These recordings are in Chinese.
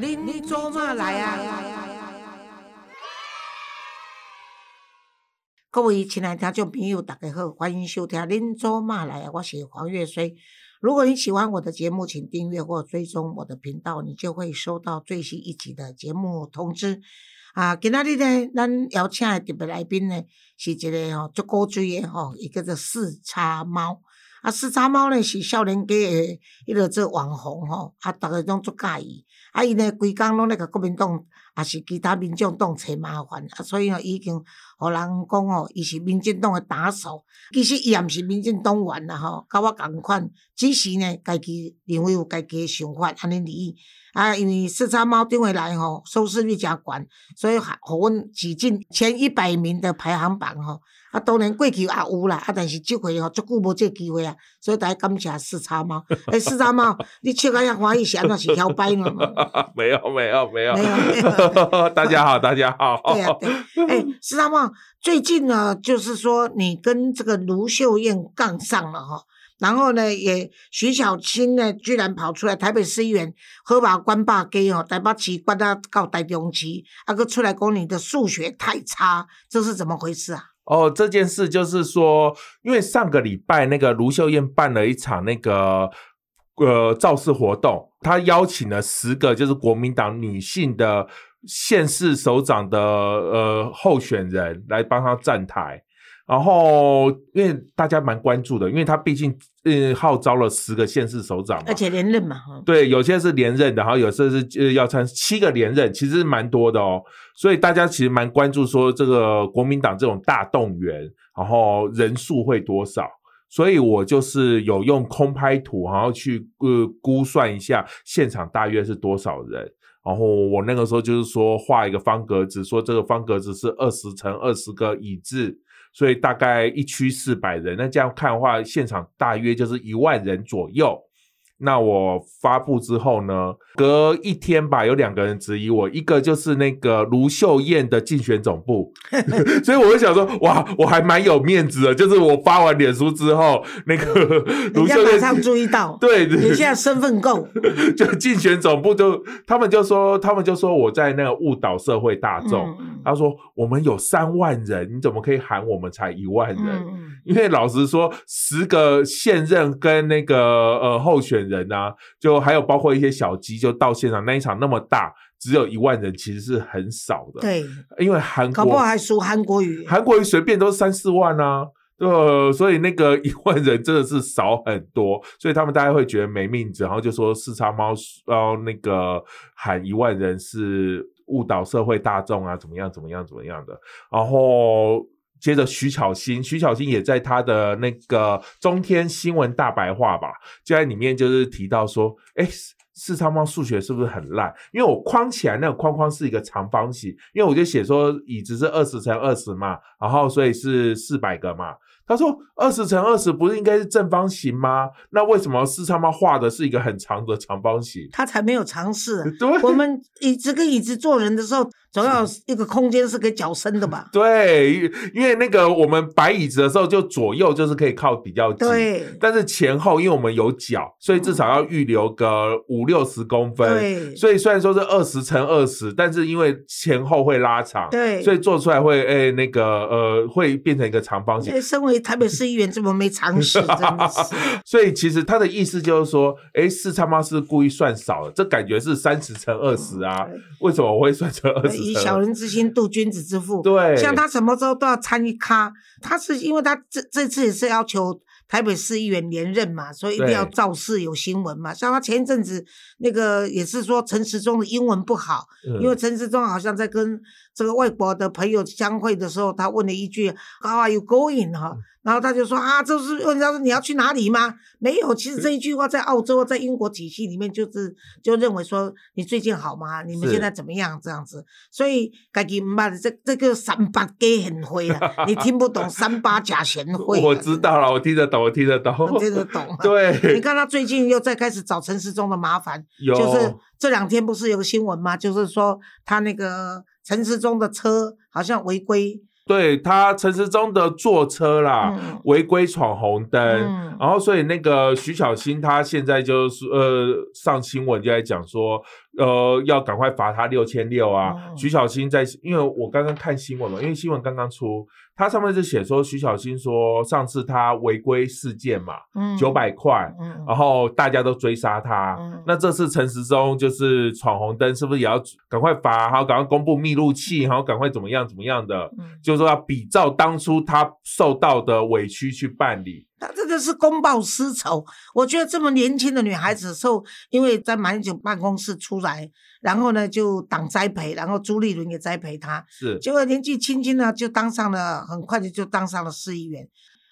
您做嘛来啊？各位亲爱听众朋友，大家好，欢迎收听《您做嘛来》，我是黄月水。如果你喜欢我的节目，请订阅或追踪我的频道，你就会收到最新一集的节目通知。啊，今仔日呢，咱邀请的特别来宾呢，是一个吼足古锥的吼，一个叫四叉猫。啊，四叉猫呢是少年家的迄个做网红吼，啊，逐个拢足介意。啊，伊呢规工拢咧甲国民党，也是其他民众党找麻烦，啊，所以吼已经互人讲吼，伊是民进党的打手。其实伊也毋是民进党员啦吼，甲我共款，只是呢，家己认为有家己的想法，安尼而已。啊，因为四叉猫定位来吼，收视率诚悬，所以互阮挤进前一百名的排行榜吼。啊，当然过去也有啦，啊，但是即回吼足久无这机会啊，所以大家感谢四叉猫。诶，四叉猫，你笑个遐欢喜，是安怎是摇摆呢？没有，没有，没有，没有，没有。大家好，大家好。对啊，对。诶，四叉猫，最近呢，就是说你跟这个卢秀燕杠上了哈，然后呢，也徐小青呢，居然跑出来台北市议员喝把官霸给哦，台北市关到到台中市，啊，个出来讲你的数学太差，这是怎么回事啊？哦，这件事就是说，因为上个礼拜那个卢秀燕办了一场那个呃造势活动，她邀请了十个就是国民党女性的县市首长的呃候选人来帮她站台。然后，因为大家蛮关注的，因为他毕竟嗯号召了十个县市首长，而且连任嘛，对，有些是连任的，然后有些是呃要参七个连任，其实蛮多的哦。所以大家其实蛮关注说这个国民党这种大动员，然后人数会多少。所以我就是有用空拍图，然后去呃估算一下现场大约是多少人。然后我那个时候就是说画一个方格子，说这个方格子是二十乘二十个椅子。所以大概一区四百人，那这样看的话，现场大约就是一万人左右。那我发布之后呢，隔一天吧，有两个人质疑我，一个就是那个卢秀燕的竞选总部，所以我就想说，哇，我还蛮有面子的，就是我发完脸书之后，那个卢秀燕马上注意到，对，你现在身份够，就竞选总部就他们就说，他们就说我在那个误导社会大众，他说我们有三万人，你怎么可以喊我们才一万人？因为老实说，十个现任跟那个呃候选。人啊，就还有包括一些小鸡，就到现场那一场那么大，只有一万人，其实是很少的。对，因为韩国搞不好还输韩国语，韩国语随便都是三四万啊，对，所以那个一万人真的是少很多，所以他们大家会觉得没命子，然后就说四叉猫要那个喊一万人是误导社会大众啊，怎么样怎么样怎么样的，然后。接着徐巧芯，徐巧芯也在他的那个中天新闻大白话吧，就在里面就是提到说，哎，四超猫数学是不是很烂？因为我框起来那个框框是一个长方形，因为我就写说椅子是二十乘二十嘛，然后所以是四百个嘛。他说二十乘二十不是应该是正方形吗？那为什么四超猫画的是一个很长的长方形？他才没有尝试。对，我们椅子跟椅子坐人的时候。总要一个空间是给脚伸的吧？对，因为那个我们摆椅子的时候，就左右就是可以靠比较近。对，但是前后，因为我们有脚，所以至少要预留个五六十公分。对，所以虽然说是二十乘二十，但是因为前后会拉长，对，所以做出来会诶那个呃会变成一个长方形。身为台北市议员，怎么没常识？真的是。所以其实他的意思就是说，哎，四叉猫是故意算少了，这感觉是三十乘二十啊？为什么我会算成二十？以小人之心度君子之腹。对，像他什么时候都要参与咖，他是因为他这这次也是要求台北市议员连任嘛，所以一定要造势有新闻嘛。像他前一阵子那个也是说陈时中的英文不好，因为陈时中好像在跟这个外国的朋友相会的时候，他问了一句 “How are you going？” 哈。然后他就说啊，这是问他说你要去哪里吗？没有，其实这一句话在澳洲、在英国体系里面，就是就认为说你最近好吗？你们现在怎么样？这样子，所以自己妈的这这个三八假很会啊，你听不懂 三八假贤惠。我知道了，我听得懂，我听得懂，我听得懂。对，你看他最近又在开始找陈世忠的麻烦，就是这两天不是有个新闻吗？就是说他那个陈时中的车好像违规。对他陈时中的坐车啦，违规闯红灯，然后所以那个徐小新他现在就是呃上新闻就在讲说，呃，要赶快罚他六千六啊。哦徐小新在，因为我刚刚看新闻嘛，因为新闻刚刚出，他上面就写说徐小新说上次他违规事件嘛，嗯九百块，嗯然后大家都追杀他。嗯那这次陈时中就是闯红灯，是不是也要赶快罚，还要赶快公布密录器，然后赶快怎么样怎么样的？嗯就是说要比照当初他受到的委屈去办理。他真的是公报私仇。我觉得这么年轻的女孩子受，因为在马英九办公室出来，然后呢就党栽培，然后朱立伦也栽培她，是，结果年纪轻轻呢就当上了，很快的就当上了市议员。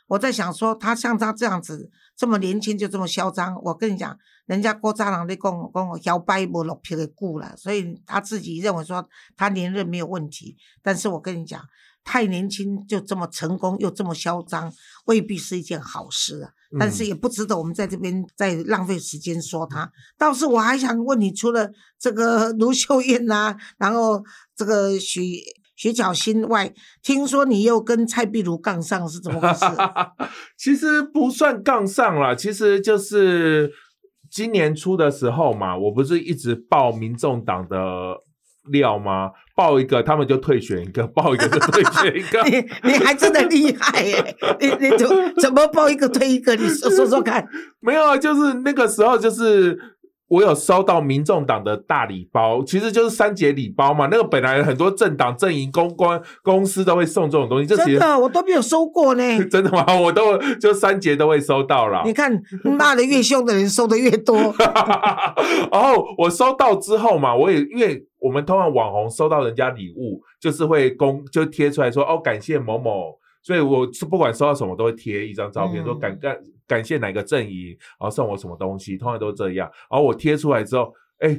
我在想说，他像他这样子这么年轻就这么嚣张，我跟你讲，人家郭渣郎在跟我跟我摇摆不落皮的顾了，所以他自己认为说他连任没有问题。但是我跟你讲，太年轻就这么成功又这么嚣张，未必是一件好事啊。但是嗯也不值得我们在这边再浪费时间说他。倒是我还想问你，除了这个卢秀燕呐、然后这个许许巧新外，听说你又跟蔡壁如杠上，是怎么回事？其实不算杠上了，其实就是今年初的时候嘛，我不是一直报民众党的料吗？报一个他们就退选一个，报一个就退选一个。你你还真的厉害耶！你你怎怎么报一个退一个？你说说说看。没有啊，就是那个时候，就是我有收到民众党的大礼包，其实就是三节礼包嘛。那个本来很多政党、阵营、公关公司都会送这种东西，这真的，我都没有收过呢。真的吗？我都就三节都会收到了。你看，骂的越凶的人收的越多。然后我收到之后嘛，我也因为我们通常网红收到人家礼物，就是会公就贴出来说哦感谢某某，所以我是不管收到什么都会贴一张照片，嗯说感感感谢哪个阵营，然后送我什么东西，通常都这样。然后我贴出来之后，哎，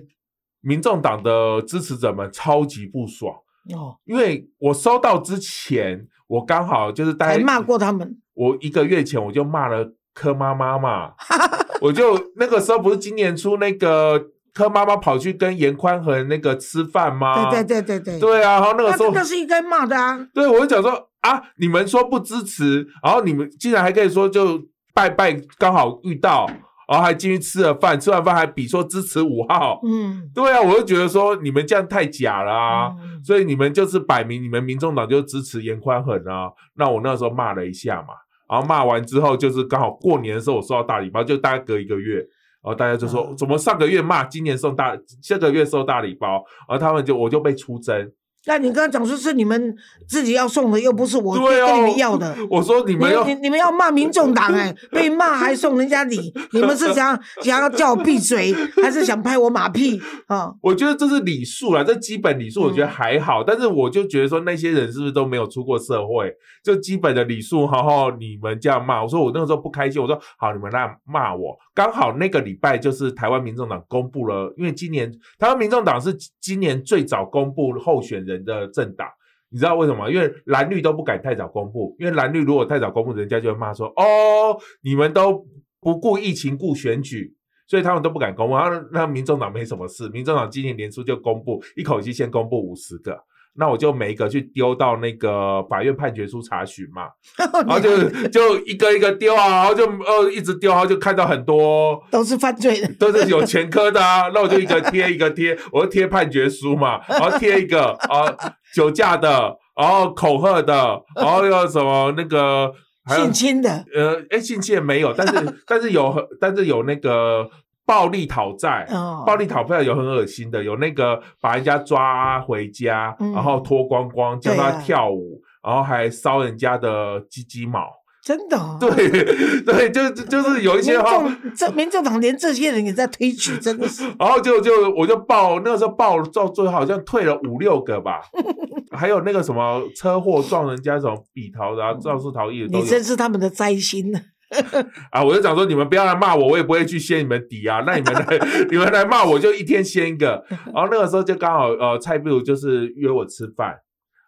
民众党的支持者们超级不爽，哦，因为我收到之前，我刚好就是大家还骂过他们。我一个月前我就骂了柯妈妈嘛，我就那个时候不是今年初那个柯妈妈跑去跟严宽和那个吃饭吗？对对对对对。对啊，然后那个时候那是应该骂的啊。对我就讲说啊，你们说不支持，然后你们竟然还可以说就拜拜，刚好遇到，然后还进去吃了饭，吃完饭还比说支持五号，嗯。对啊，我就觉得说你们这样太假了啊。嗯。所以你们就是摆明你们民众党就支持严宽很啊，那我那时候骂了一下嘛，然后骂完之后就是刚好过年的时候我收到大礼包，就大概隔一个月，然后大家就说、嗯。怎么上个月骂，今年送大，下个月收大礼包，然后他们就我就被出征，那你刚刚讲说是你们自己要送的，又不是我对啊，跟你们要的。我说你你们要你你们要骂民众党哎，被骂还送人家礼，你们是想想要叫我闭嘴，还是想拍我马屁啊？我觉得这是礼数啦，这基本礼数我觉得还好，但是我就觉得说那些人是不是都没有出过社会？就基本的礼数，然后你们这样骂，我说我那个时候不开心，我说好，你们来骂我。刚好那个礼拜就是台湾民众党公布了，因为今年台湾民众党是今年最早公布候选人的政党。你知道为什么？因为蓝绿都不敢太早公布，因为蓝绿如果太早公布，人家就会骂说：“哦，你们都不顾疫情顾选举。”所以他们都不敢公布。然后那民众党没什么事，民众党今年年初就公布，一口气先公布五十个，那我就每一个去丢到那个法院判决书查询嘛，然后就就一个一个丢啊，然后就呃一直丢，然后就看到很多都是犯罪的。都是有前科的啊，那我就一个贴一个贴，我就贴判决书嘛，然后贴一个啊酒驾的，然后恐吓的，然后又什么那个还性侵的，呃，哎，性侵也没有，但是但是有，但是有那个暴力讨债，哦暴力讨债有很恶心的，有那个把人家抓回家，嗯然后脱光光叫他跳舞，然后还烧人家的鸡鸡毛，真的、哦。对 对，就就就是有一些民哈。众这民众党连这些人也在推举，真的是。然后就就我就报那个时候报到最后好像退了五六个吧，还有那个什么车祸撞人家什么笔逃的啊，肇事逃逸的。你真是他们的灾星呢。啊，我就讲说你们不要来骂我，我也不会去掀你们底啊。那你们来，你们来骂我就一天掀一个。然后那个时候就刚好呃，蔡壁如就是约我吃饭，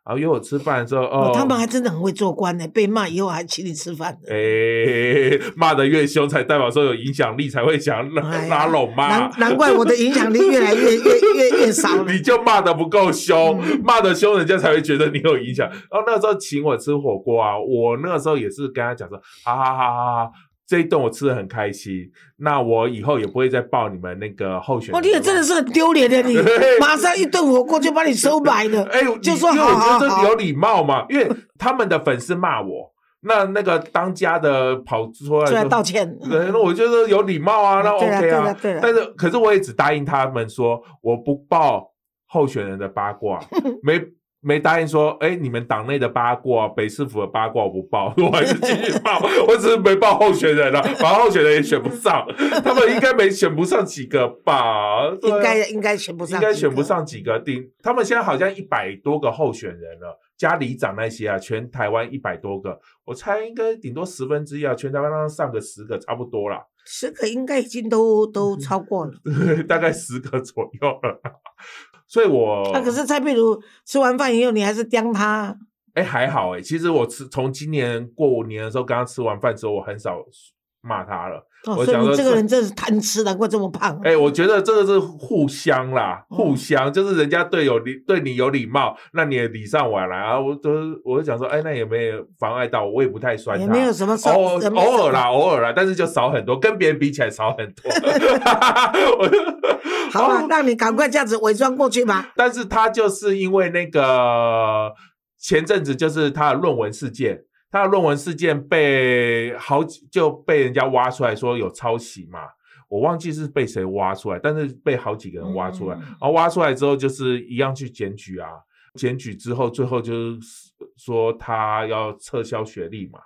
然后约我吃饭的时候，哦，哦，他们还真的很会做官呢，被骂以后还请你吃饭的。诶骂的越凶，才代表说有影响力，才会想拉拢嘛难。难怪我的影响力越来越越越越少了。你就骂的不够凶，嗯骂的凶，人家才会觉得你有影响。然后那个时候请我吃火锅啊，我那个时候也是跟他讲说，好好好好好，这一顿我吃的很开心，那我以后也不会再报你们那个候选人。哦，你也真的是很丢脸的，你 马上一顿火锅就把你收买了，哎，就说好好好有礼貌嘛，因为他们的粉丝骂我，那那个当家的跑出来道歉。对，那我觉得有礼貌啊，那 OK 啊。但是，可是我也只答应他们说，我不报候选人的八卦，没没答应说，哎，你们党内的八卦、北市府的八卦我不报，我还是继续报。我只是没报候选人了，反正候选人也选不上，他们应该没选不上几个吧？应该应该选不上，应该选不。上几个顶，他们现在好像一百多个候选人了，家里长那些啊，全台湾一百多个，我猜应该顶多十分之一啊，全台湾让上个十个差不多啦，十个应该已经都都超过了。大概十个左右了。所以我那可是蔡壁如吃完饭以后，你还是刁他，哎还好哎，其实我吃从今年过年的时候，刚刚吃完饭之后，我很少骂他了。哦，所以你这个人真是贪吃，难怪这么胖。哎、我觉得这个是互相啦，嗯互相、就是人家对有礼对你有礼貌，那你也礼尚往来啊。我都我就想说，哎，那也没有妨碍到我，我也不太酸他，也没有什么偶偶尔啦，偶尔啦，但是就少很多，跟别人比起来少很多。我就 好啊，让你赶快这样子伪装过去吧。但是他就是因为那个前阵子就是他的论文事件，他的论文事件被好几就被人家挖出来说有抄袭嘛，我忘记是被谁挖出来，但是被好几个人挖出来，嗯。然后挖出来之后就是一样去检举啊，检举之后最后就是说他要撤销学历嘛，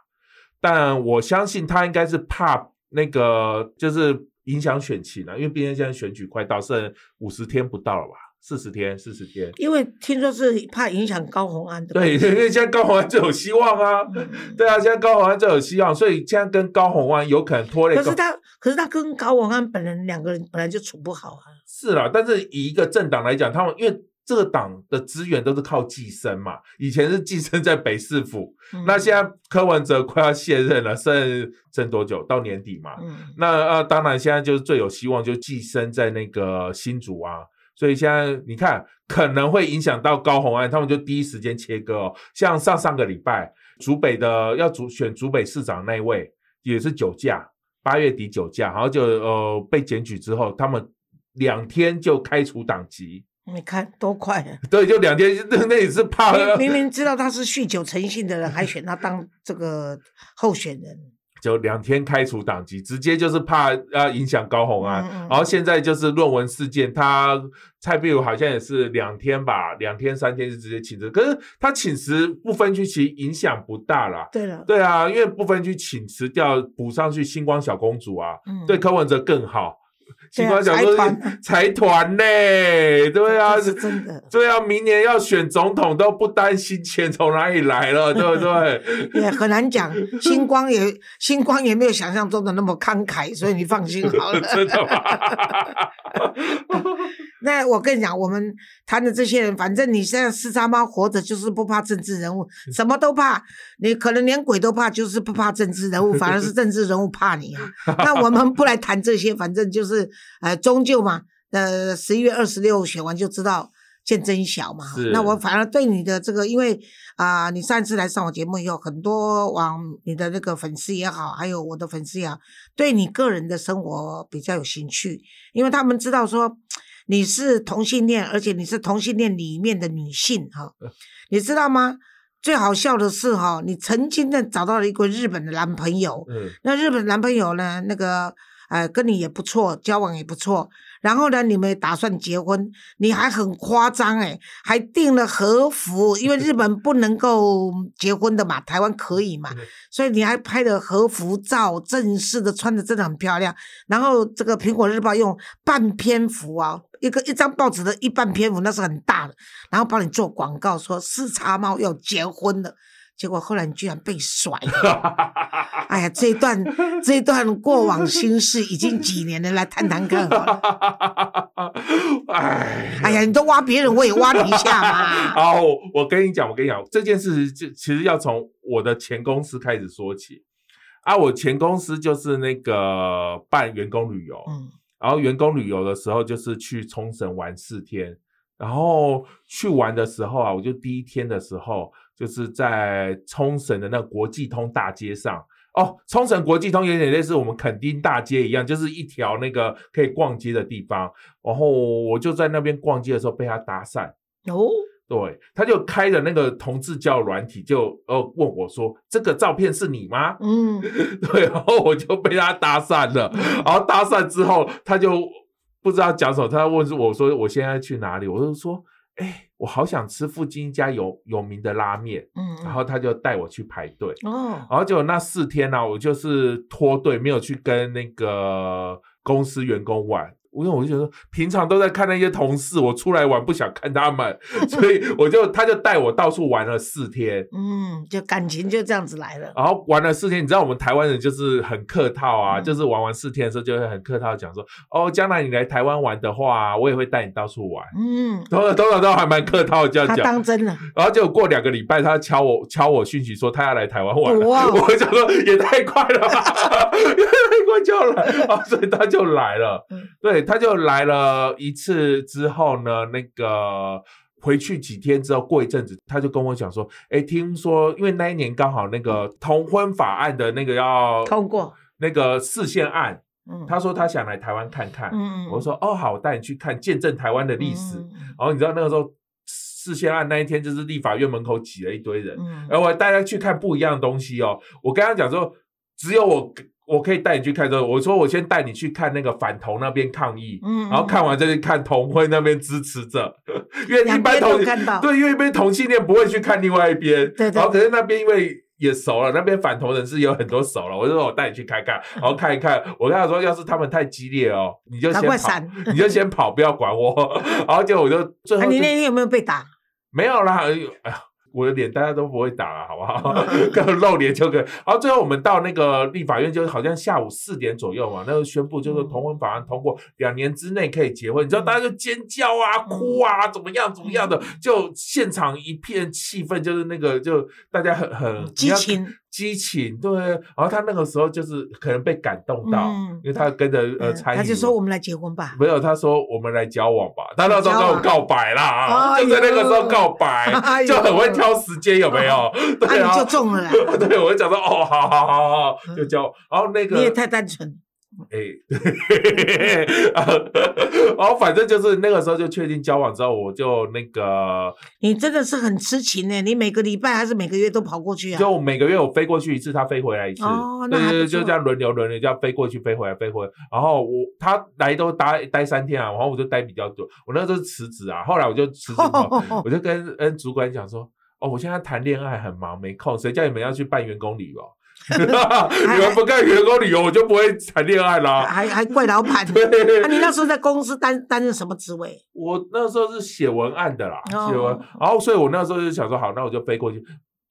但我相信他应该是怕那个就是影响选情啊，因为毕竟现在选举快到，剩五十天不到了吧，四十天，四十天。因为听说是怕影响高红安的对，因为现在高红安最有希望啊，嗯对啊，现在高红安最有希望，所以现在跟高红安有可能拖累。可是他，可是他跟高红安本人两个人本来就处不好啊。是啦，但是以一个政党来讲，他们因为这个党的资源都是靠寄生嘛，以前是寄生在北市府，嗯那现在柯文哲快要卸任了，剩剩多久？到年底嘛。嗯，那呃，当然现在就是最有希望，就寄生在那个新竹啊。所以现在你看，可能会影响到高红安，他们就第一时间切割哦。像上上个礼拜，竹北的要主选竹北市长那一位也是酒驾，八月底酒驾，然后就呃被检举之后，他们两天就开除党籍。你看多快啊！对，就两天，那那也是怕明明明知道他是酗酒成性的人，还选他当这个候选人。就两天开除党籍，直接就是怕要影响高红安。嗯嗯然后现在就是论文事件，他蔡壁如好像也是两天吧，两天三天就直接请辞。可是他请辞不分区，其实影响不大啦。对了，对啊，因为不分区请辞掉补上去星光小公主啊，嗯对柯文哲更好。星对啊光小公主财团呢？对啊，是真的，对啊，明年要选总统都不担心钱从哪里来了，对不对？也很难讲。星光也星光也没有想象中的那么慷慨，所以你放心好了。真的吗？那我跟你讲，我们谈的这些人，反正你现在四叉猫活着就是不怕政治人物，什么都怕，你可能连鬼都怕，就是不怕政治人物，反而是政治人物怕你啊。那我们不来谈这些，反正就是呃，终究嘛，呃，十一月二十六选完就知道见真晓嘛。那我反而对你的这个，因为啊、你上一次来上我节目以后，很多网你的那个粉丝也好，还有我的粉丝也好，对你个人的生活比较有兴趣，因为他们知道说你是同性恋，而且你是同性恋里面的女性哈，你知道吗？最好笑的是哈，你曾经的找到了一个日本的男朋友，嗯，那日本男朋友呢，那个呃跟你也不错，交往也不错，然后呢你们也打算结婚，你还很夸张诶，还订了和服，因为日本不能够结婚的嘛，台湾可以嘛嗯，所以你还拍了和服照，正式的穿的真的很漂亮。然后这个苹果日报用半篇幅啊，一个一张报纸的一半篇幅，那是很大的，然后帮你做广告说四叉猫要结婚了。结果后来你居然被甩了，哎呀，这一段这一段过往心事已经几年了，来谈谈看好了。哎，哎呀，你都挖别人，我也挖你一下嘛。好，我跟你讲，我跟你讲，这件事就其实要从我的前公司开始说起啊。我前公司就是那个办员工旅游，嗯然后员工旅游的时候就是去冲绳玩四天，然后去玩的时候啊，我就第一天的时候就是在冲绳的那个国际通大街上哦，冲绳国际通有点类似我们垦丁大街一样，就是一条那个可以逛街的地方。然后我就在那边逛街的时候被他搭讪，哦，对，他就开着那个同志教软体，就呃问我说：“这个照片是你吗？”嗯，对，然后我就被他搭讪了。然后搭讪之后，他就不知道讲什么，他问我说：“我现在去哪里？”我就说：“哎，我好想吃附近一家有有名的拉面。”嗯，然后他就带我去排队。哦，然后结果那四天呢、我就是脱队，没有去跟那个公司员工玩。因为我就觉得平常都在看那些同事，我出来玩不想看他们，所以我就他就带我到处玩了四天。嗯，就感情就这样子来了。然后玩了四天，你知道我们台湾人就是很客套啊，嗯就是玩完四天的时候就会很客套地讲说，哦，将来你来台湾玩的话，我也会带你到处玩。嗯，通常通常都还蛮客套的这样他讲，当真了。然后结果过两个礼拜，他敲我敲我讯息说他要来台湾玩了，哇 我就说也太快了吧，也太快就来，啊，所以他就来了，嗯对，他就来了一次之后呢，那个。回去几天之后，过一阵子，他就跟我讲说：“哎，听说因为那一年刚好那个同婚法案的那个要通过。那个视线案，嗯，他说他想来台湾看看。嗯，我说：哦，好，我带你去看，见证台湾的历史。嗯然后你知道那个时候视线案那一天，就是立法院门口挤了一堆人，嗯，然后我带他去看不一样的东西哦。我跟他讲说，只有我我可以带你去看这个。我说我先带你去看那个反同那边抗议，嗯，然后看完再去看同婚那边支持者，因为一般同。对，因为一般同性恋不会去看另外一边，对对然后可是那边因为。也熟了，那边反同人士有很多熟了，我就说我带你去看看，然后看一看。我跟他说，要是他们太激烈哦，你就先跑！你就先跑，不要管我。然后结果我就最后啊，你那天有没有被打？没有啦，哎呦哎呀，我的脸大家都不会打了，好不好？跟露脸就可以。然后最后我们到那个立法院，就好像下午四点左右嘛，那个宣布就是同婚法案通过，两年之内可以结婚。你知道大家就尖叫啊、哭啊，怎么样怎么样的，就现场一片气氛，就是那个就大家很很激情。激情，对。然后他那个时候就是可能被感动到，嗯因为他跟着呃嗯参与，他就说我们来结婚吧。没有，他说我们来交往吧。他那时候跟我告白啦，啊就在那个时候告白，哎就很会挑时间，有没有？对就，中了啦！对，我就讲说哦，好好好好好，就交。然后那个你也太单纯。哎，对 然后反正就是那个时候就确定交往之后，我就那个你真的是很痴情呢，你每个礼拜还是每个月都跑过去啊？就每个月我飞过去一次，他飞回来一次，哦那对对对，还不错就这样轮流轮流，这样飞过去飞回来飞回来。然后我他来都待待三天啊，然后我就待比较久。我那时候是辞职啊，后来我就辞职跑，我就跟跟主管讲说，哦，我现在谈恋爱很忙，没空，谁叫你们要去办员工旅游？你们不干员工旅游，我就不会谈恋爱啦。还还怪老板。对啊，你那时候在公司担担任什么职位？我那时候是写文案的啦，哦写文，然后所以我那时候就想说，好，那我就飞过去，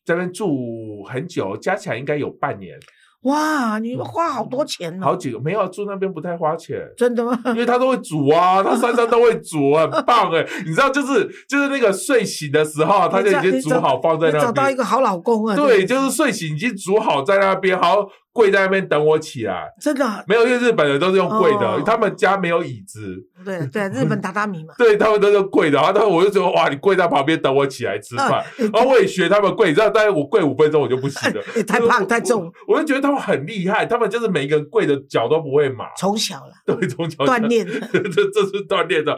这边住很久，加起来应该有半年，哇，你花好多钱哦！好几个没有住那边不太花钱。真的吗？因为他都会煮啊，他三餐都会煮，很棒哎！你知道，就是就是那个睡醒的时候，他就已经煮好放在那边。到一个好老公啊！对，就是睡醒已经煮好在那边，好跪在那边等我起来。真的，没有，因为日本人都是用跪的，哦。他们家没有椅子，对对，日本榻榻米嘛。对他们都是跪的。然后他我就觉得哇，你跪在旁边等我起来吃饭，嗯然后我也学他们跪，你知道，但是我跪五分钟我就不行了，也太胖太重，我就觉得他们很厉害，他们就是每一个人跪的脚都不会麻，从小。了 对，从小。锻炼。这这是锻炼的，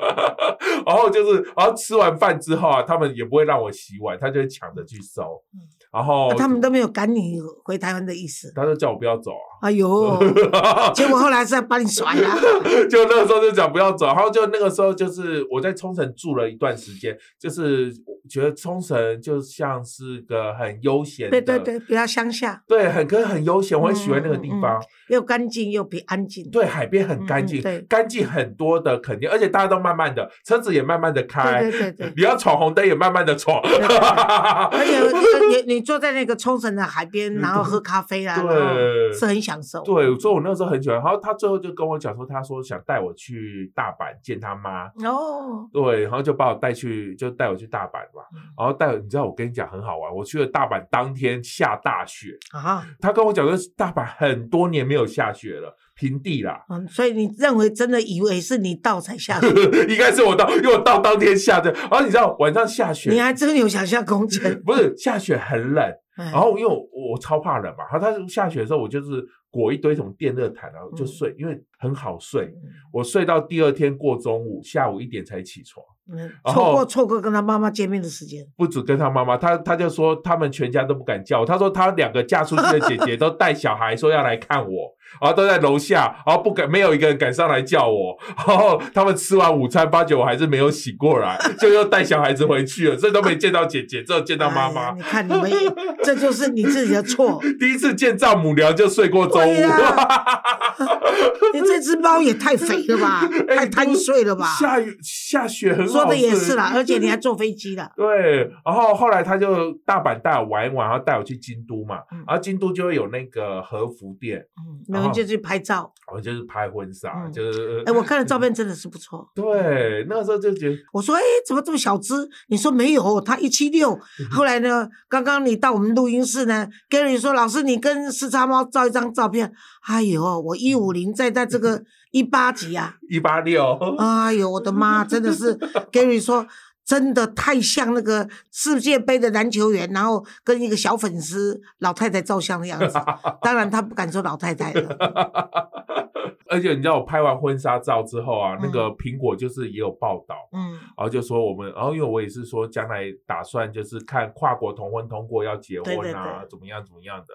然后就是，然后吃完饭之后啊，他们也不会让我洗碗，他就会抢着去收，然后、啊他们都没有赶你回台湾的意思。他就叫我不要走哎呦，啊，结果后来是要把你甩了。就那个时候就讲不要走，然后就那个时候就是我在冲绳住了一段时间，就是觉得冲绳就像是个很悠闲的，对对对，比较乡下，对，很可以很悠闲，我很喜欢那个地嗯嗯嗯方。又干净又比安静。对，海边很干净，对干净很多的肯定，而且大家都慢慢的，车子也慢慢的开，对对对对。你要闯红灯也慢慢的闯，而且你你坐在那个冲绳的海边，然后喝咖啡啊，对是很享受。对，所以我那时候很喜欢。然后他最后就跟我讲说，他说想带我去大阪见他妈，哦，对，然后就把我带去，就带我去大阪嘛。嗯然后带，你知道我跟你讲很好玩，我去了大阪当天下大雪，啊，他跟我讲说大阪很多年没有下雪了，平地啦。嗯，所以你认为真的以为是你到才下雪，应该是我到，因为我到当天下的。然后你知道晚上下雪，你还真有想象空间。不是下雪很冷，哎然后因为我我超怕冷嘛，然后它下雪的时候，我就是裹一堆什么电热毯，然后就睡，因为很好睡。我睡到第二天过中午，下午一点才起床。嗯，错过错过跟他妈妈见面的时间。不止跟他妈妈，他他就说他们全家都不敢叫我。他说他两个嫁出去的姐姐都带小孩说要来看我，然后都在楼下，然后不敢没有一个人敢上来叫我。然后他们吃完午餐，发觉我还是没有醒过来，就又带小孩子回去了，所以都没见到姐姐，只有见到妈妈。哎你看你们，这就是你自己的错。第一次见丈母娘就睡过中午，你 这只猫也太肥了吧，哎太贪睡了吧？下雨下雪很好说的也是啦，而且你还坐飞机了。对，然后后来他就大阪带我玩一玩，然后带我去京都嘛，嗯然后京都就会有那个和服店，嗯，然后就去拍照。我就是拍婚纱，嗯就是哎，我看了照片真的是不错。对，那个时候就觉得我说，哎，怎么这么小只？你说没有，他一七六。嗯后来呢，刚刚你到我们录音室呢，Gary 说，老师你跟四叉猫照一张照片。哎呦，我一五零在在这个一八几啊。一八六，哎呦，我的妈，真的是 Gary 说。真的太像那个世界杯的篮球员，然后跟一个小粉丝老太太照相的样子。当然，他不敢说老太太了。而且你知道我拍完婚纱照之后啊，那嗯个苹果就是也有报道。嗯然后就说我们，然后因为我也是说将来打算就是看跨国同婚通过要结婚啊，对对对怎么样怎么样的，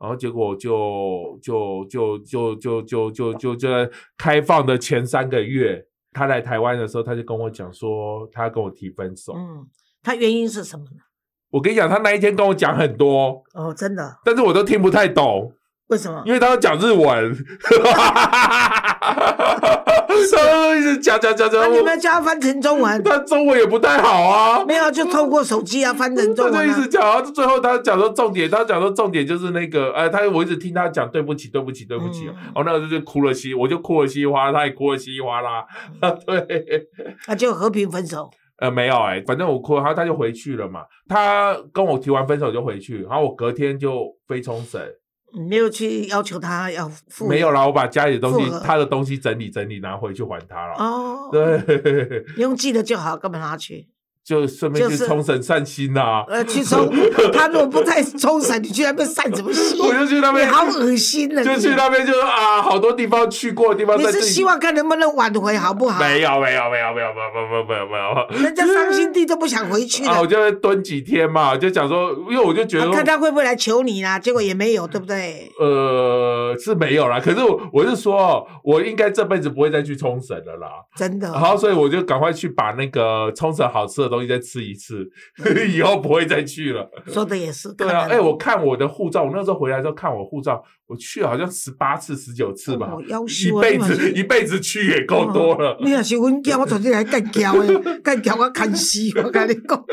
然后结果就就就就就就就就就在开放的前三个月，他来台湾的时候，他就跟我讲说他要跟我提分手。嗯，他原因是什么呢？我跟你讲，他那一天跟我讲很多，哦，真的？但是我都听不太懂，为什么？因为他要讲日文，他一直讲讲讲讲，那你我们叫他翻成中文？他中文也不太好啊。没有，就透过手机啊翻成中文、啊。就一直讲，然后最后他讲说重点，他讲说重点就是那个，呃，他我一直听他讲对不起，对不起，对不起，嗯然后那个就哭了稀，我就哭了稀里哗啦，他也哭了稀里哗啦，对，那就和平分手。呃，没有哎、反正我哭了，然后他就回去了嘛，他跟我提完分手就回去，然后我隔天就飞冲绳，你没有去要求他要付？没有啦，我把家里的东西，他的东西整理整理，拿回去还他了，哦，对，不 用记得就好，干嘛拿去？就顺便去冲绳散心呐。呃，去冲。他如果不在冲绳，你去那边散什么？我就去那边。好恶心呢。就去那边，就说啊，好多地方去过的地方。你是希望看能不能挽回好不好？没有没有没有没有没有没有没有没有。人家伤心地都不想回去。了，我就会蹲几天嘛，就讲说，因为我就觉得。看他会不会来求你啦，结果也没有，对不对？呃，是没有啦，可是我，我是说，我应该这辈子不会再去冲绳了啦。真的。好，所以我就赶快去把那个冲绳好吃的东。再吃一次，以后不会再去了。说的也是。对啊，哎、我看我的护照，我那时候回来之后看我护照，我去好像十八次、十九次吧一辈子一辈子去也够多了。你若是阮 囝，我昨天来干交的，干交我看死，我跟你讲，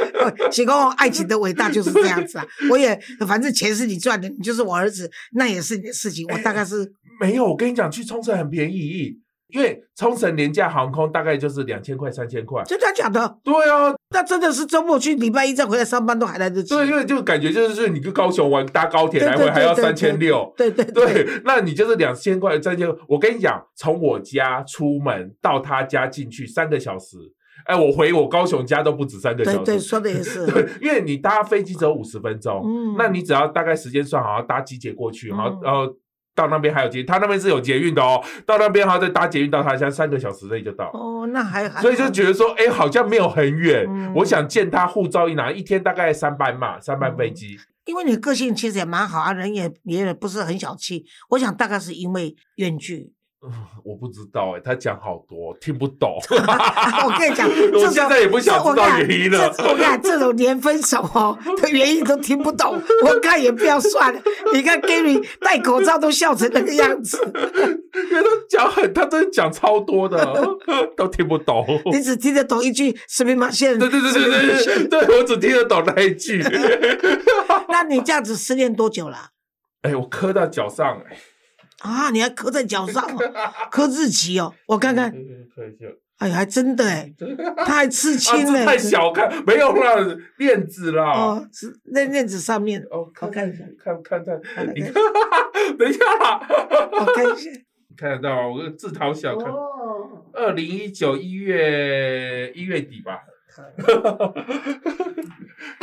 是讲爱情的伟大就是这样子啊。我也反正钱是你赚的，你就是我儿子，那也是你的事情。我大概是没有，我跟你讲，去冲绳很便宜，因为冲绳廉价航空大概就是两千块、三千块。真的假的？对啊，那真的是周末去，礼拜一再回来上班都还来得及。对，因为就感觉就是你跟高雄玩搭高铁来回还要三千六。对对对，对，那你就是两千块、三千。我跟你讲，从我家出门到他家进去三个小时，哎，我回我高雄家都不止三个小时。对对，说的也是。对，因为你搭飞机只有五十分钟，嗯那你只要大概时间算好，要搭机捷过去，然后嗯然后到那边还有捷，他那边是有捷运的哦，到那边还要再搭捷运到他家，三个小时内就到。哦，那还还所以就觉得说，哎，好像没有很远。嗯我想见他护照一拿，一天大概三班嘛，三班飞机。因为你个性其实也蛮好啊，人也也不是很小气。我想大概是因为远距。我不知道哎、他讲好多，听不懂。我跟你讲，我现在也不想知道原因了我跟你讲，这种连分手哦的原因都听不懂，我看也不要算了。你看 Gary 戴口罩都笑成那个样子，因为他讲很，他真的讲超多的，都听不懂。你只听得懂一句“什么马线”。对对对对对对，对我只听得懂那一句。那你这样子失恋多久了？哎，我磕到脚上，哎，啊，你还刻在脚上哦，刻日期哦，我看看。哎，还真的哎，他还刺啊，青嘞，这太小看，没有啦，链子啦。哦，是在链子上面，哦，我看一下，看看看看，你看看，等一下啦。我看一下，看得到我自讨小看。哦，二零一九一月一月底吧。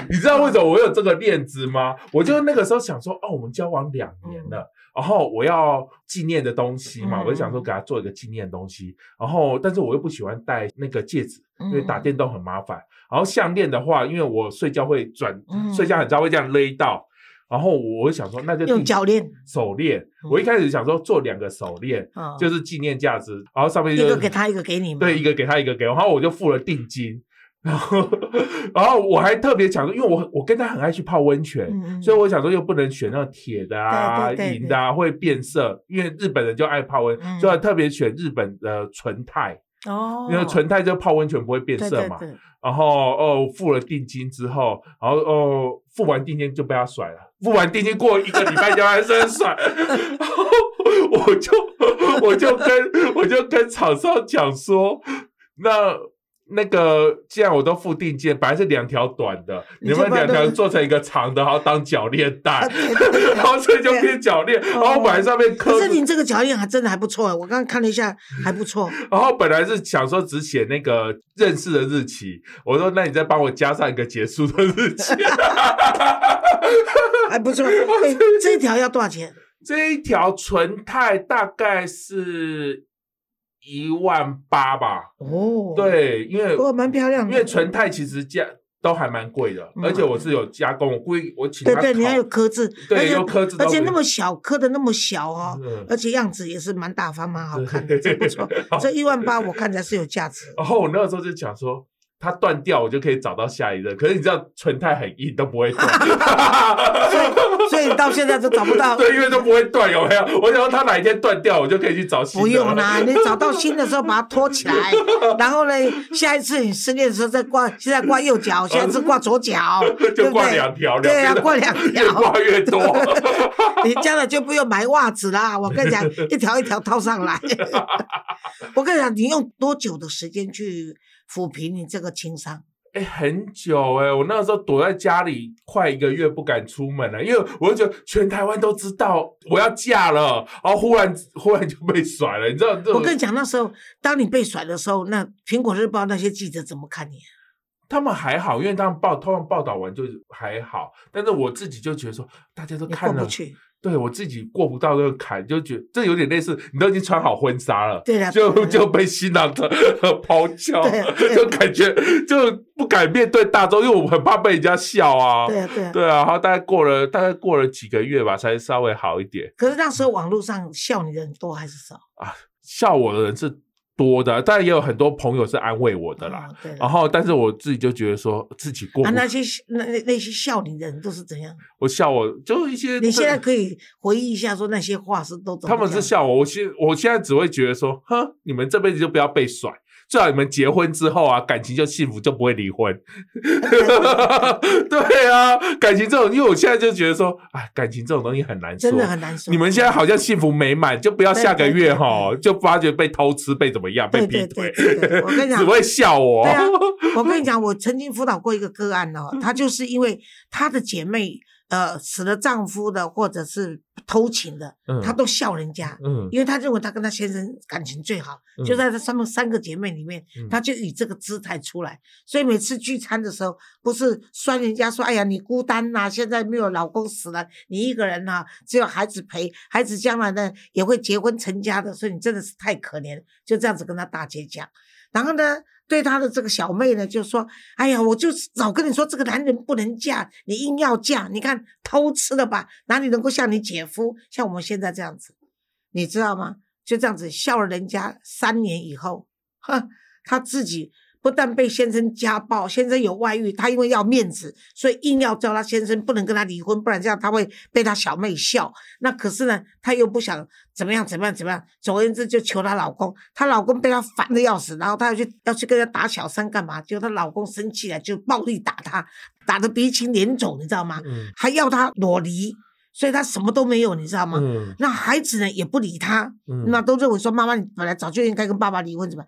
你知道为什么我有这个链子吗？我就那个时候想说，哦，我们交往两年了，然后我要纪念的东西嘛，嗯我就想说给他做一个纪念的东西。然后，但是我又不喜欢戴那个戒指，因为打电动很麻烦。然后项链的话，因为我睡觉会转，嗯睡觉很早会这样勒到。然后我就想说，那就用定脚链，手链。嗯我一开始想说做两个手链，啊，就是纪念价值，然后上面就一个给他，一个给你嘛。对，一个给他，一个给我，然后我就付了定金，然后然后我还特别讲说，因为我我跟他很爱去泡温泉，所以我想说又不能选那种铁的啊、对对对银的啊，会变色，因为日本人就爱泡温，嗯。所以特别选日本的纯钛，哦，因为纯钛就泡温泉不会变色嘛。然后哦付了定金之后，然后哦付完定金就被他甩了，付完定金过一个礼拜就还是很甩，然后我就 我就跟我就跟厂商讲说，那那个既然我都付定金，本来是两条短的，你们两条做成一个长的，然后当脚链戴，然后所以就变脚链，然后本来上面刻可是你这个脚链还真的还不错，我刚刚看了一下，还不错。然后本来是想说只写那个认识的日期，我说那你再帮我加上一个结束的日期。还不错。哎，这一条要多少钱？这一条纯钛大概是一万八吧？哦，，对，因为哦，蛮漂亮的。因为纯钛其实价都还蛮贵的，嗯而且我是有加工，我故意我请他对对，你还有刻字，对有刻字而且那么小刻的那么小哦，嗯而且样子也是蛮大方、蛮好看的，这不错。好这一万八我看起来是有价值。然 后我那个时候就讲说。它断掉，我就可以找到下一任。可是你知道，纯钛很硬，都不会断。到现在都找不到。对，因为都不会断，有没有？我想说他哪一天断掉，我就可以去找新的。不用啦，你找到新的时候把它拖起来，然后呢，下一次你失恋的时候再挂，现在挂右脚，下一次挂左脚，就挂？两条，对啊，两边的挂两条 挂条，越多。你将来就不用买袜子啦。我跟你讲，一条一条套上来。我跟你讲，你用多久的时间去抚平你这个情伤？哎、很久哎、我那个时候躲在家里快一个月不敢出门了，因为我就觉得全台湾都知道我要嫁了，然后忽然忽然就被甩了，你知道我跟你讲，那时候当你被甩的时候，那苹果日报那些记者怎么看你？他们还好，因为他们报他们报道完就还好，但是我自己就觉得说大家都看了不，去。对我自己过不到那个坎，就觉得这有点类似，你都已经穿好婚纱了，对啊就就被新郎的 抛弃，对啊对啊就感觉就不敢面对大众，因为我很怕被人家笑啊。对啊，对啊。对啊，然后大概过了大概过了几个月吧，才稍微好一点可是那时候网络上笑你的人多还是少？啊。笑我的人是多的，但也有很多朋友是安慰我的啦。然后，但是我自己就觉得说自己过啊，那些那那那些笑你的人都是怎样？我笑我就一些你现在可以回忆一下，说那些话是都怎么他们是笑我，我现我现在只会觉得说，哼，你们这辈子就不要被甩，最好你们结婚之后啊，感情就幸福，就不会离婚。对啊，感情这种，因为我现在就觉得说，哎，感情这种东西很难说，真的很难说。你们现在好像幸福美满，就不要下个月哈，就发觉被偷吃、被怎么样、被劈腿，我跟你讲只会笑我。对啊，我跟你讲，我曾经辅导过一个个案哦，她就是因为她的姐妹呃死了丈夫的，或者是偷情的，嗯她都笑人家。嗯因为她认为她跟她先生感情最好，嗯就在她她们三个姐妹里面嗯，她就以这个姿态出来。所以每次聚餐的时候，不是酸人家说：“哎呀，你孤单呐、现在没有老公死了，你一个人呐、只有孩子陪，孩子将来呢也会结婚成家的，所以你真的是太可怜。”就这样子跟她大姐讲。然后呢，对他的这个小妹呢，就说：“哎呀，我就早跟你说，这个男人不能嫁，你硬要嫁，你看偷吃了吧？哪里能够像你姐夫，像我们现在这样子？你知道吗？就这样子笑了人家三年以后，哼，他自己不但被先生家暴，先生有外遇，她因为要面子，所以硬要叫她先生不能跟她离婚，不然这样她会被她小妹笑。那可是呢，她又不想怎么样怎么样怎么样，总而言之就求她老公，她老公被她烦的要死，然后她要去要去跟人家打小三干嘛？结果她老公生气了，就暴力打她，打得鼻青脸肿，你知道吗？嗯还要她裸离，所以她什么都没有，你知道吗？嗯那孩子呢也不理他，嗯那都认为说妈妈你本来早就应该跟爸爸离婚，怎么？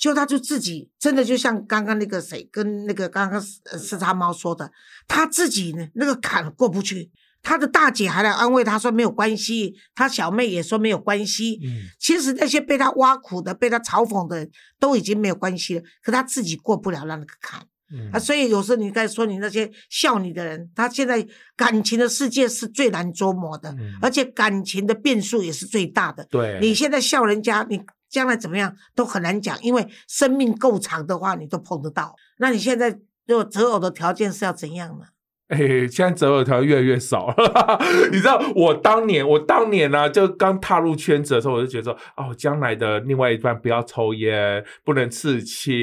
结果他就自己真的就像刚刚那个谁跟那个刚刚呃四叉猫说的，他自己呢那个坎过不去，他的大姐还来安慰他说没有关系，他小妹也说没有关系。嗯，其实那些被他挖苦的、被他嘲讽的，都已经没有关系了，可他自己过不了那个坎。嗯啊，所以有时候你在说你那些笑你的人，他现在感情的世界是最难捉摸的，嗯而且感情的变数也是最大的。对，你现在笑人家，你将来怎么样都很难讲，因为生命够长的话，你都碰得到。那你现在如果择偶的条件是要怎样呢？哎、现在择偶条越来越少了。你知道，我当年，我当年呢、就刚踏入圈子的时候，我就觉得说，哦，将来的另外一半不要抽烟，不能刺青，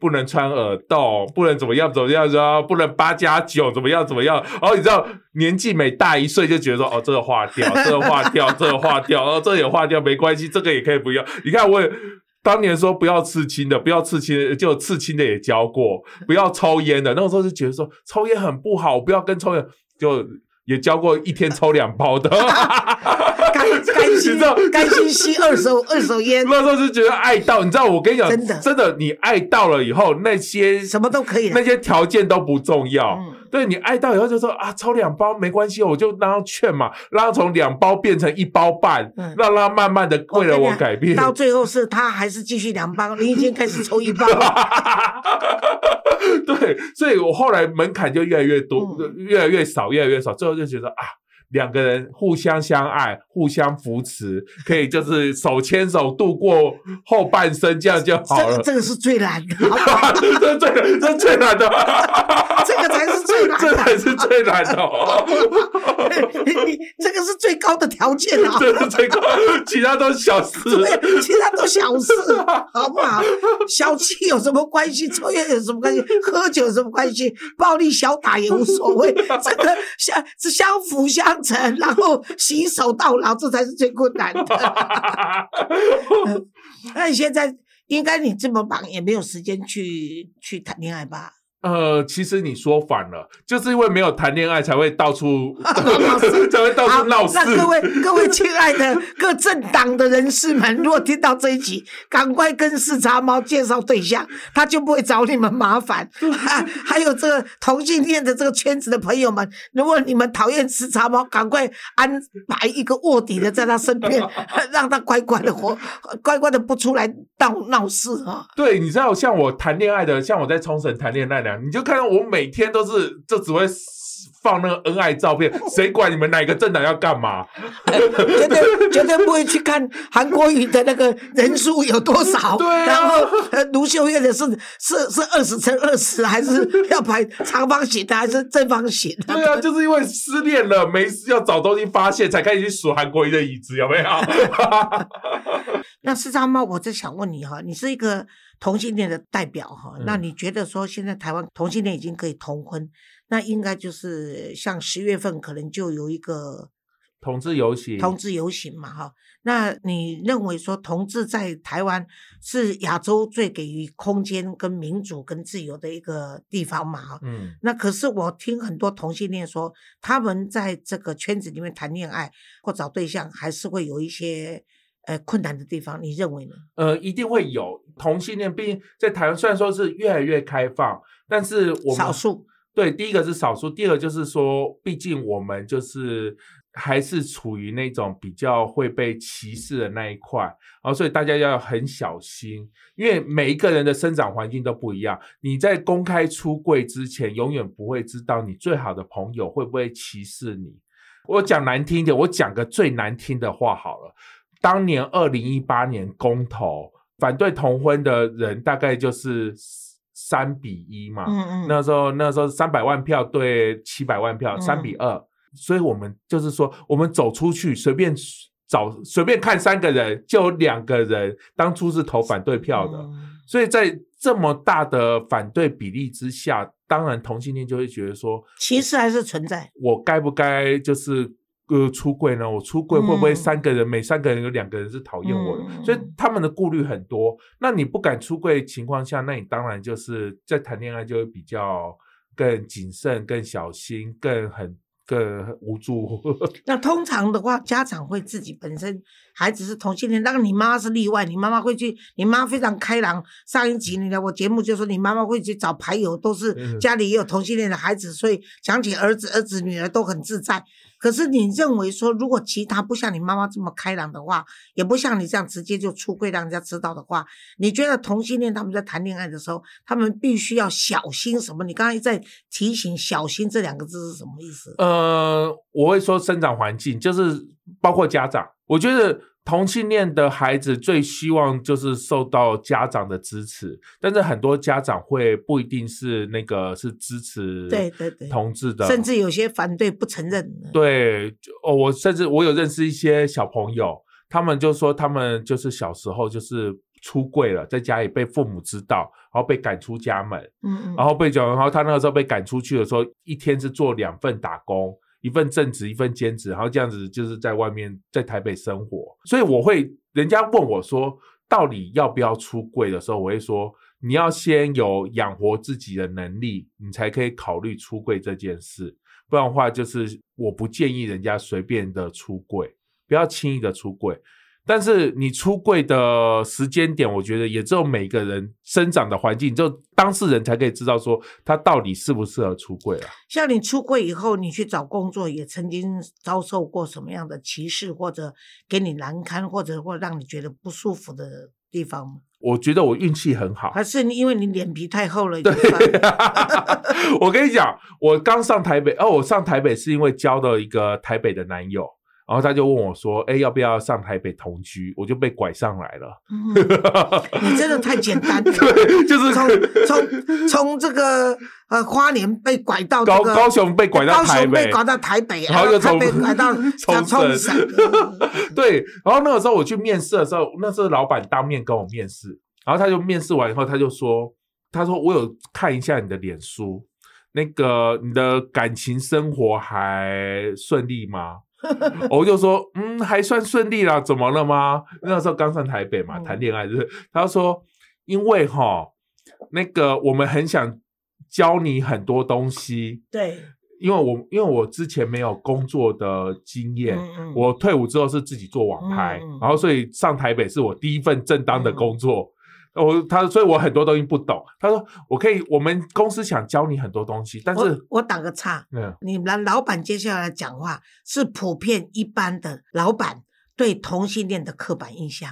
不能穿耳洞，不能怎么样怎么样，然后不能八加九，怎么样怎么样。然后你知道，年纪每大一岁，就觉得说，哦，这个划掉，这个划掉，这个划掉，哦，这个也划掉，没关系，这个也可以不要。你看我。当年说不要刺青的，不要刺青的，就刺青的也教过，不要抽烟的。那个时候就觉得说抽烟很不好，不要跟抽烟，就也教过一天抽两包的。甘甘心甘心吸二手 二手烟，那时候就觉得爱到，你知道，我跟你讲，真的真的，你爱到了以后，那些什么都可以了那些条件都不重要。嗯对你爱到以后就说啊，抽两包没关系，我就让他劝嘛，让他从两包变成一包半，嗯让他慢慢的为了我改变。到最后是他还是继续两包，你已经开始抽一包了。对，所以我后来门槛就越来越多，嗯越来越少，越来越少，最后就觉得啊。两个人互相相爱，互相扶持，可以就是手牵手度过后半生，这样就好了这个。这个是最难的？这最这最难 的，这个才是最难的这才是最难的这个是最高的条件啊！这是最高，其他都是小事。对，其他都小事，好不好？小气有什么关系？抽烟有什么关系？喝酒有什么关系？暴力小打也无所谓，这个相是相辅相成，然后洗手到老，这才是最困难的。那你现在应该你这么忙，也没有时间去去谈恋爱吧？呃，其实你说反了，就是因为没有谈恋爱，才会到处才会到，处闹事。那各位各位亲爱的各政党的人士们，如果听到这一集，赶快跟视察猫介绍对象，他就不会找你们麻烦。啊、还有这个同性恋的这个圈子的朋友们，如果你们讨厌视察猫，赶快安排一个卧底的在他身边，让他乖乖的活，乖乖的不出来闹闹事啊、对，你知道，像我谈恋爱的，像我在冲绳谈恋爱的，你就看到我每天都是就只会放那个恩爱照片，谁管你们哪个政党要干嘛？绝对绝对不会去看韩国瑜的那个人数有多少，对啊然后呃卢秀燕的是是是二十乘二十，还是要排长方形的，还是正方形的？对啊，就是因为失恋了，没事要找东西发泄，才开始去数韩国瑜的椅子，有没有？那四张猫，我在想问你哈，你是一个同性恋的代表哈，嗯那你觉得说现在台湾同性恋已经可以同婚，那应该就是像十月份可能就有一个同志游行，同志游行嘛哈，那你认为说同志在台湾是亚洲最给予空间跟民主跟自由的一个地方嘛哈？嗯，那可是我听很多同性恋说，他们在这个圈子里面谈恋爱或找对象，还是会有一些呃困难的地方，你认为呢？呃，一定会有同性恋，毕竟在台湾虽然说是越来越开放，但是我们少数对，第一个是少数，第二个就是说，毕竟我们就是还是处于那种比较会被歧视的那一块，然后所以大家要很小心，因为每一个人的生长环境都不一样。你在公开出柜之前，永远不会知道你最好的朋友会不会歧视你。我讲难听一点，我讲个最难听的话好了。当年二零一八年公投反对同婚的人，大概就是三比一嘛。嗯嗯，那时候那时候三百万票对七百万票，嗯。三比二、所以我们就是说，我们走出去随便找随便看三个人，就有两个人当初是投反对票的，嗯。所以在这么大的反对比例之下，当然同性恋就会觉得说，歧视还是存在。我该不该就是呃出柜呢？我出柜会不会嗯三个人、每三个人有两个人是讨厌我的？嗯所以他们的顾虑很多。那你不敢出柜情况下，那你当然就是在谈恋爱就会比较更谨慎、更小心、更很更无助。那通常的话，家长会自己本身孩子是同性恋，那个你妈妈是例外，你妈妈会去，你妈非常开朗。上一集你来我节目就说你妈妈会去找牌友，都是嗯家里也有同性恋的孩子，所以讲起儿子、儿子、女儿都很自在。可是你认为说，如果其他不像你妈妈这么开朗的话，也不像你这样直接就出柜让人家知道的话，你觉得同性恋他们在谈恋爱的时候，他们必须要小心什么？你刚才在提醒“小心”这两个字是什么意思？呃，我会说生长环境，就是包括家长，我觉得。同性恋的孩子最希望就是受到家长的支持，但是很多家长会不一定是那个是支持对对对同志的，甚至有些反对不承认。对哦，我甚至我有认识一些小朋友，他们就说他们就是小时候就是出柜了，在家里被父母知道，然后被赶出家门，嗯嗯，然后被讲，然后他那个时候被赶出去的时候，一天是做两份打工。一份正职，一份兼职，然后这样子就是在外面在台北生活，所以我会人家问我说，到底要不要出柜的时候，我会说，你要先有养活自己的能力，你才可以考虑出柜这件事，不然的话，就是我不建议人家随便的出柜，不要轻易的出柜。但是你出柜的时间点，我觉得也只有每个人生长的环境，就当事人才可以知道说他到底适不适合出柜啊。像你出柜以后，你去找工作，也曾经遭受过什么样的歧视，或者给你难堪，或者或让你觉得不舒服的地方吗？我觉得我运气很好，还是因为你脸皮太厚了？对，我跟你讲，我刚上台北，哦，我上台北是因为交了一个台北的男友。然后他就问我说：“哎，要不要上台北同居？”我就被拐上来了。你真的太简单。对，就是从从从这个呃花莲被拐到高高雄被拐到台北，被拐到台北，然后又从拐到 冲绳。对，然后那个时候我去面试的时候，那时候老板当面跟我面试，然后他就面试完以后，他就说：“他说我有看一下你的脸书，那个你的感情生活还顺利吗？” 我就说，嗯，还算顺利啦，怎么了吗？那时候刚上台北嘛，谈恋爱就是。他说，因为哈，那个我们很想教你很多东西。对，因为我因为我之前没有工作的经验，我退伍之后是自己做网拍，然后所以上台北是我第一份正当的工作。我他所以，我很多东西不懂。他说，我可以，我们公司想教你很多东西，但是我打个岔。嗯，你们老板接下来讲话是普遍一般的老板对同性恋的刻板印象，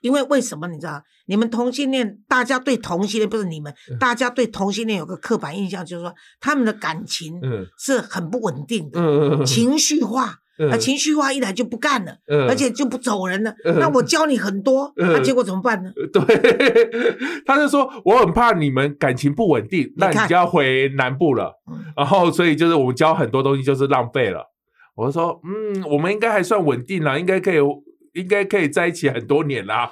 因为为什么你知道？你们同性恋，大家对同性恋不是你们，大家对同性恋有个刻板印象，就是说他们的感情是很不稳定的，情绪化。啊，情绪化一来就不干了，而且就不走人了。那我教你很多，那结果怎么办呢？对，他就说我很怕你们感情不稳定，那你就要回南部了。然后，所以就是我们教很多东西就是浪费了。我说，嗯，我们应该还算稳定了，应该可以，应该可以在一起很多年啦。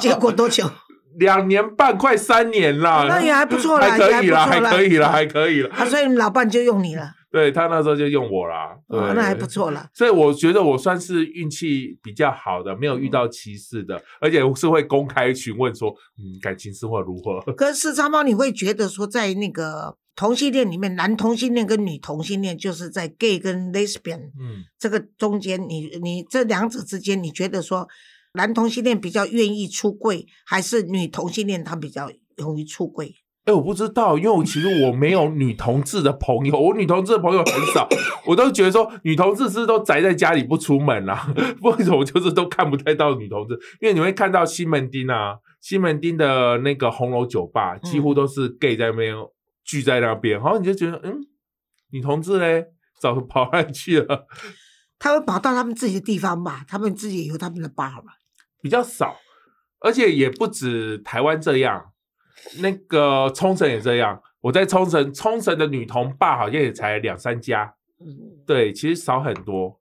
结果多久？两年半，快三年了。那也还不错了，还可以了，还可以了，还可以了。啊，所以老伴就用你了。对他那时候就用我啦，哦那还不错啦。所以我觉得我算是运气比较好的，没有遇到歧视的，而且是会公开询问说，嗯，感情生活如何？可是长毛，你会觉得说，在那个同性恋里面，男同性恋跟女同性恋，就是在 gay 跟 lesbian，嗯，这个中间，你你这两者之间，你觉得说，男同性恋比较愿意出柜，还是女同性恋他比较容易出柜？哎，我不知道，因为我其实我没有女同志的朋友，我女同志的朋友很少，我都觉得说女同志是都宅在家里不出门啦，为什么就是都看不太到女同志？因为你会看到西门町啊，西门町的那个红楼酒吧，几乎都是 gay 在那边聚在那边，然后你就觉得，嗯，女同志嘞，早跑哪去了？他们跑到他们自己的地方吧，他们自己有他们的吧吧，比较少，而且也不止台湾这样。那个冲绳也这样，我在冲绳，冲绳的女同霸好像也才两三家，对，其实少很多，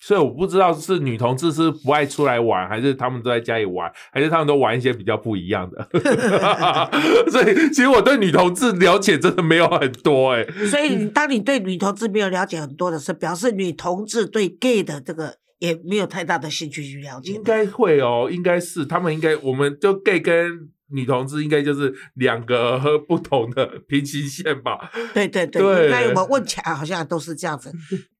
所以我不知道是女同志是不爱出来玩，还是他们都在家里玩，还是他们都玩一些比较不一样的。所以其实我对女同志了解真的没有很多哎。所以当你对女同志没有了解很多的时候，表示女同志对 gay 的这个也没有太大的兴趣去了解。应该会哦，应该是他们应该，我们就 gay 跟。女同志应该就是两个 不同的平行线吧？对对对，应该我问起来 好像都是这样子。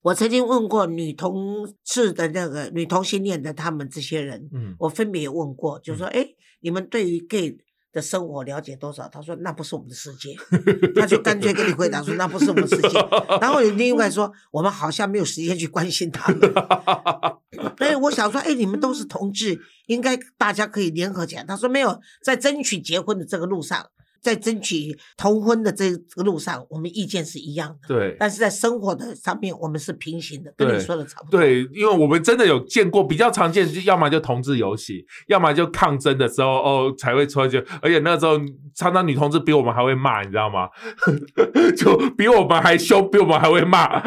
我曾经问过女同志的那个女同性恋的他们这些人，嗯，我分别问过，就说：哎，你们对于 gay 的生活了解多少？他说那不是我们的世界，他就干脆跟你回答说那不是我们世界。然后有另外说我们好像没有时间去关心他们。所以我想说，哎，你们都是同志，应该大家可以联合起来。他说没有，在争取结婚的这个路上。在争取同婚的这个路上，我们意见是一样的。对，但是在生活的上面，我们是平行的。跟你说的差不多。对，因为我们真的有见过比较常见，就要么就同志游戏，要么就抗争的时候哦才会出现。而且那时候常常女同志比我们还会骂，你知道吗？就比我们还凶，比我们还会骂。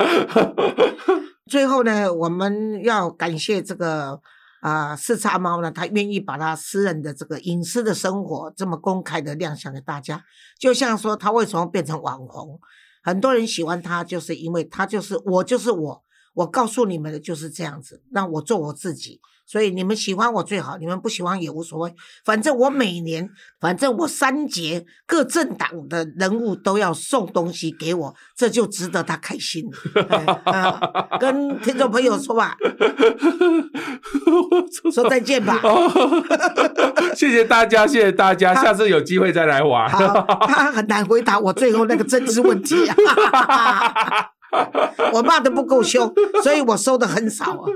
最后呢，我们要感谢这个。啊，四叉猫呢？他愿意把他私人的这个隐私的生活这么公开的亮相给大家，就像说他为什么变成网红？很多人喜欢他，就是因为他就是我，就是我。我告诉你们的就是这样子，让我做我自己。所以你们喜欢我最好，你们不喜欢也无所谓。反正我每年，反正我三节各政党的人物都要送东西给我，这就值得他开心。跟听众朋友说吧，说再见吧。谢谢大家，谢谢大家，下次有机会再来玩。他很难回答我最后那个政治问题。我骂的不够凶，所以我收的很少啊。